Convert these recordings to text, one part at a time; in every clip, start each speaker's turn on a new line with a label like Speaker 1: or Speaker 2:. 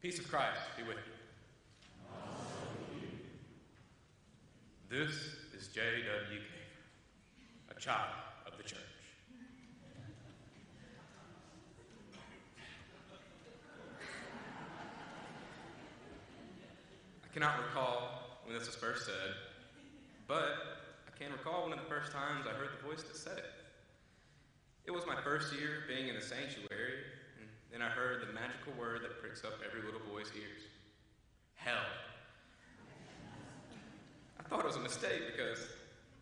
Speaker 1: Peace of Christ be with you. This is J.W. Caver, a child of the church. I cannot recall when this was first said, but I can recall one of the first times I heard the voice that said it. It was my first year being in the sanctuary, then I heard the magical word that pricks up every little boy's ears hell. I thought it was a mistake because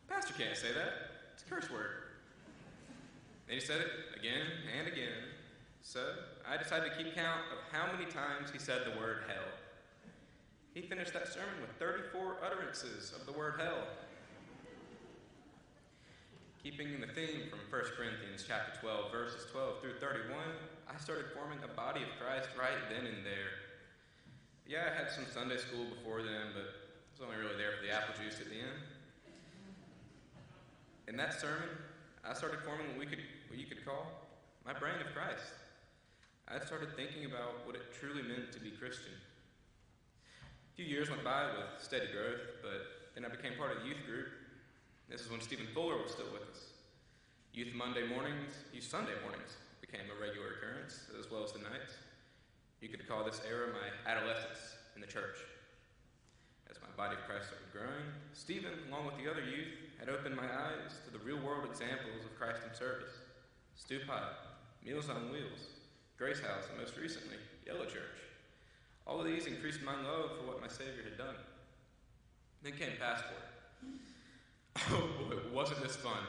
Speaker 1: Pastor can't say that. It's a curse word. Then he said it again and again. So I decided to keep count of how many times he said the word hell. He finished that sermon with 34 utterances of the word hell. Keeping the theme from 1 Corinthians chapter 12, verses 12 through 31, I started forming a body of Christ right then and there. Yeah, I had some Sunday school before then, but I was only really there for the apple juice at the end. In that sermon, I started forming what we could what you could call my brain of Christ. I started thinking about what it truly meant to be Christian. A few years went by with steady growth, but then I became part of the youth group this is when Stephen Fuller was still with us. Youth Monday mornings, Youth Sunday mornings became a regular occurrence, as well as the nights. You could call this era my adolescence in the church. As my body of Christ started growing, Stephen, along with the other youth, had opened my eyes to the real world examples of Christ in service Stew Meals on Wheels, Grace House, and most recently, Yellow Church. All of these increased my love for what my Savior had done. Then came Passport. Oh boy, wasn't this fun.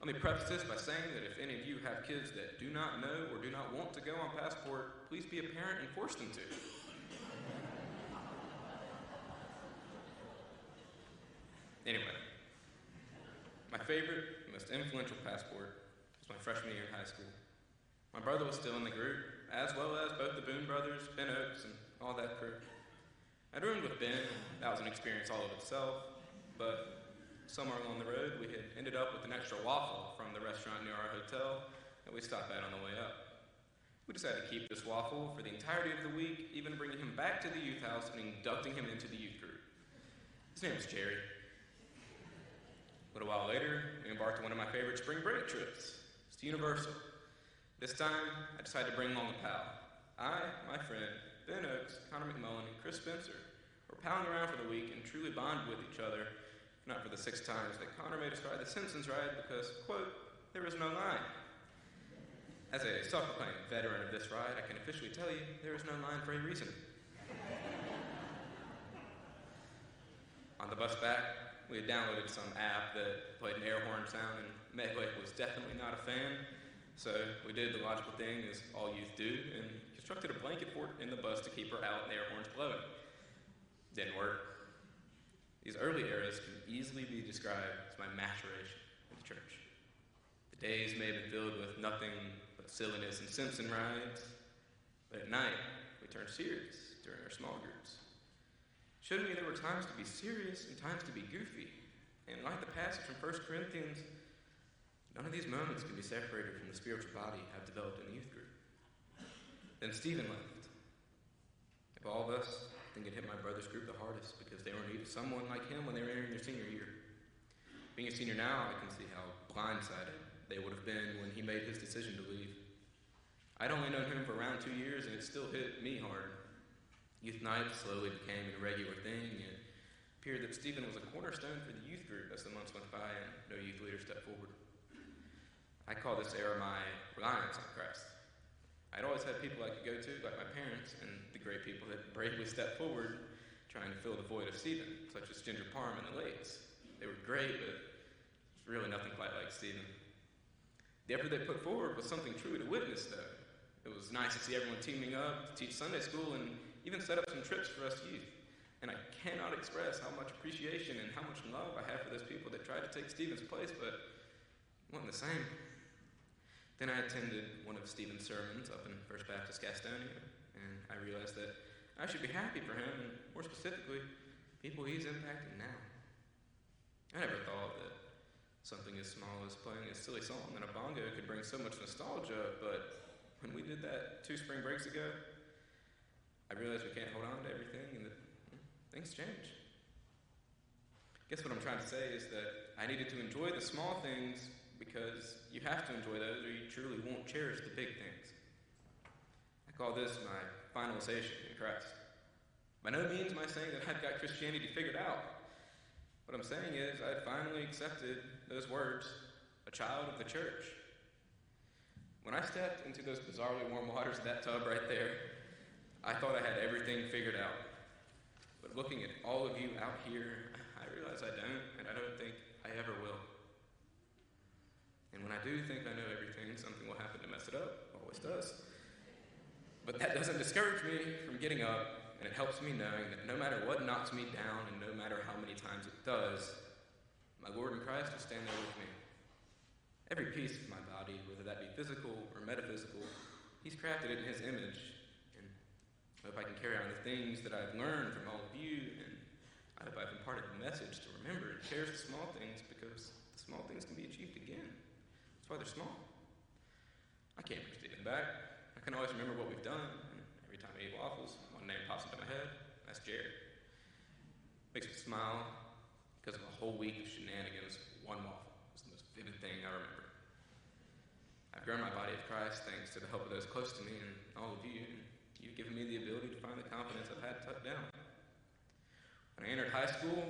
Speaker 1: Let me preface this by saying that if any of you have kids that do not know or do not want to go on Passport, please be a parent and force them to. Anyway, my favorite, most influential passport was my freshman year in high school. My brother was still in the group, as well as both the Boone brothers, Ben Oaks, and all that crew. I roomed with Ben, that was an experience all of itself, but somewhere along the road, we had ended up with an extra waffle from the restaurant near our hotel that we stopped at on the way up. We decided to keep this waffle for the entirety of the week, even bringing him back to the youth house and inducting him into the youth group. His name was Jerry. A little while later, we embarked on one of my favorite spring break trips. It's to Universal. This time, I decided to bring along a pal. I, my friend, Ben Oaks, Connor McMullen, and Chris Spencer were palling around for the week and truly bonded with each other not for the six times that Connor made us ride the Simpsons ride because, quote, there is no line. As a self proclaimed veteran of this ride, I can officially tell you there is no line for a reason. On the bus back, we had downloaded some app that played an air horn sound, and Medway was definitely not a fan. So we did the logical thing, as all youth do, and constructed a blanket fort in the bus to keep her out and the air horns blowing. Didn't work. These early eras can easily be described as my maturation in the church. The days may have been filled with nothing but silliness and Simpson rides, but at night we turned serious during our small groups. Showed me there were times to be serious and times to be goofy. And like the passage from 1 Corinthians, none of these moments can be separated from the spiritual body I've developed in the youth group. Then Stephen left. Of all of us, think it hit my brother's group the hardest because they were in need of someone like him when they were entering their senior year. Being a senior now, I can see how blindsided they would have been when he made his decision to leave. I'd only known him for around two years, and it still hit me hard. Youth night slowly became a regular thing, and it appeared that Stephen was a cornerstone for the youth group as the months went by and no youth leader stepped forward. I call this era my reliance on Christ. Had people I could go to, like my parents, and the great people that bravely stepped forward trying to fill the void of Stephen, such as Ginger Parham and the Lakes. They were great, but it's really nothing quite like Stephen. The effort they put forward was something truly to witness, though. It was nice to see everyone teaming up to teach Sunday school and even set up some trips for us youth. And I cannot express how much appreciation and how much love I have for those people that tried to take Stephen's place, but it wasn't the same. Then I attended one of Stephen's sermons up in First Baptist Gastonia, and I realized that I should be happy for him, and more specifically, people he's impacting now. I never thought that something as small as playing a silly song on a bongo could bring so much nostalgia, but when we did that two spring breaks ago, I realized we can't hold on to everything and that hmm, things change. Guess what I'm trying to say is that I needed to enjoy the small things because you have to enjoy those or you truly won't cherish the big things. I call this my finalization in Christ. By no means am I saying that I've got Christianity figured out. What I'm saying is I finally accepted those words, a child of the church. When I stepped into those bizarrely warm waters of that tub right there, I thought I had everything figured out. But looking at all of you out here, I realize I don't, and I don't think I ever will. And when I do think I know everything, something will happen to mess it up. Always does. But that doesn't discourage me from getting up and it helps me knowing that no matter what knocks me down and no matter how many times it does, my Lord in Christ will stand there with me. Every piece of my body, whether that be physical or metaphysical, He's crafted it in His image. And I hope I can carry on the things that I've learned from all of you, and I hope I've imparted the message to remember and cherish the small things because the small things can be achieved again. That's why they're small. I can't bring Stephen back. I can always remember what we've done, and every time I eat waffles, one name pops into my head. That's Jared. Makes me smile because of a whole week of shenanigans. One waffle was the most vivid thing I remember. I've grown my body of Christ thanks to the help of those close to me and all of you, and you've given me the ability to find the confidence I've had tucked down. When I entered high school,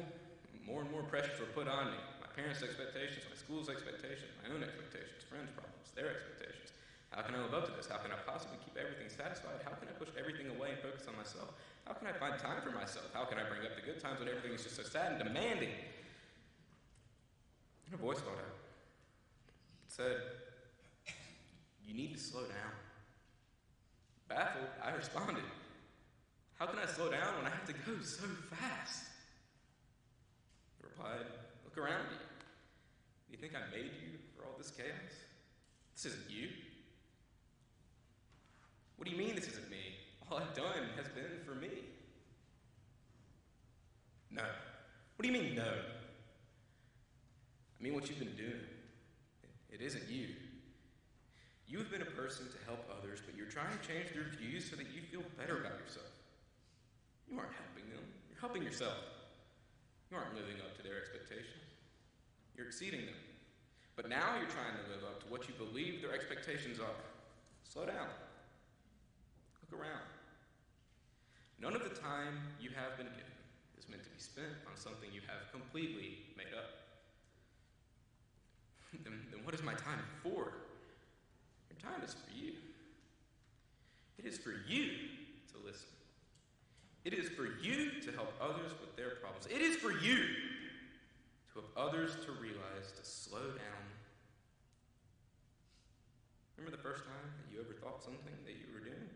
Speaker 1: more and more pressures were put on me. Parents' expectations, my school's expectations, my own expectations, friends' problems, their expectations. How can I live up to this? How can I possibly keep everything satisfied? How can I push everything away and focus on myself? How can I find time for myself? How can I bring up the good times when everything is just so sad and demanding? And a voice called out. It said, You need to slow down. Baffled, I responded, How can I slow down when I have to go so fast? He replied, Look around you. Do you think I made you for all this chaos? This isn't you. What do you mean this isn't me? All I've done has been for me. No. What do you mean, no? I mean what you've been doing. It isn't you. You have been a person to help others, but you're trying to change their views so that you feel better about yourself. You aren't helping them, you're helping yourself. You aren't living up to their expectations, you're exceeding them. But now you're trying to live up to what you believe their expectations are. Slow down. Look around. None of the time you have been given is meant to be spent on something you have completely made up. then, then what is my time for? Your time is for you. It is for you to listen. It is for you to help others with their problems. It is for you help others to realize to slow down. Remember the first time that you ever thought something that you were doing?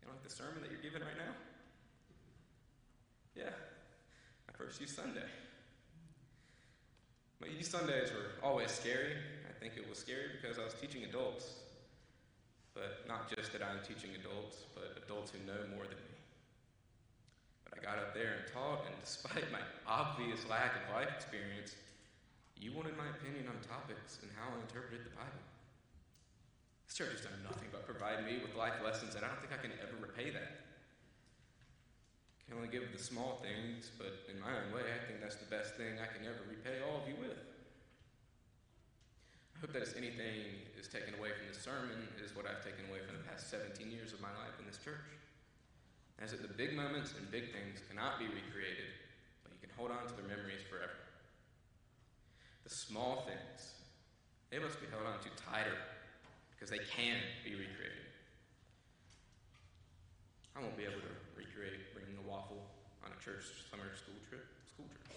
Speaker 1: You know, like the sermon that you're giving right now? Yeah, my first youth Sunday. My youth Sundays were always scary. I think it was scary because I was teaching adults. But not just that I'm teaching adults, but adults who know more than me. I got up there and taught, and despite my obvious lack of life experience, you wanted my opinion on topics and how I interpreted the Bible. This church has done nothing but provide me with life lessons, and I don't think I can ever repay that. I can only give the small things, but in my own way, I think that's the best thing I can ever repay all of you with. I hope that if anything is taken away from this sermon, is what I've taken away from the past 17 years of my life in this church. As that the big moments and big things cannot be recreated, but you can hold on to their memories forever. The small things, they must be held on to tighter because they can be recreated. I won't be able to recreate bringing a waffle on a church summer school trip. School trip.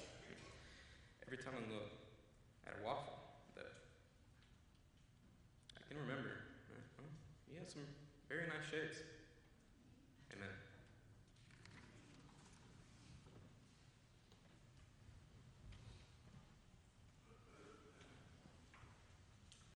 Speaker 1: Every time I look at a waffle, that I can remember. Uh, oh, he has some very nice shapes.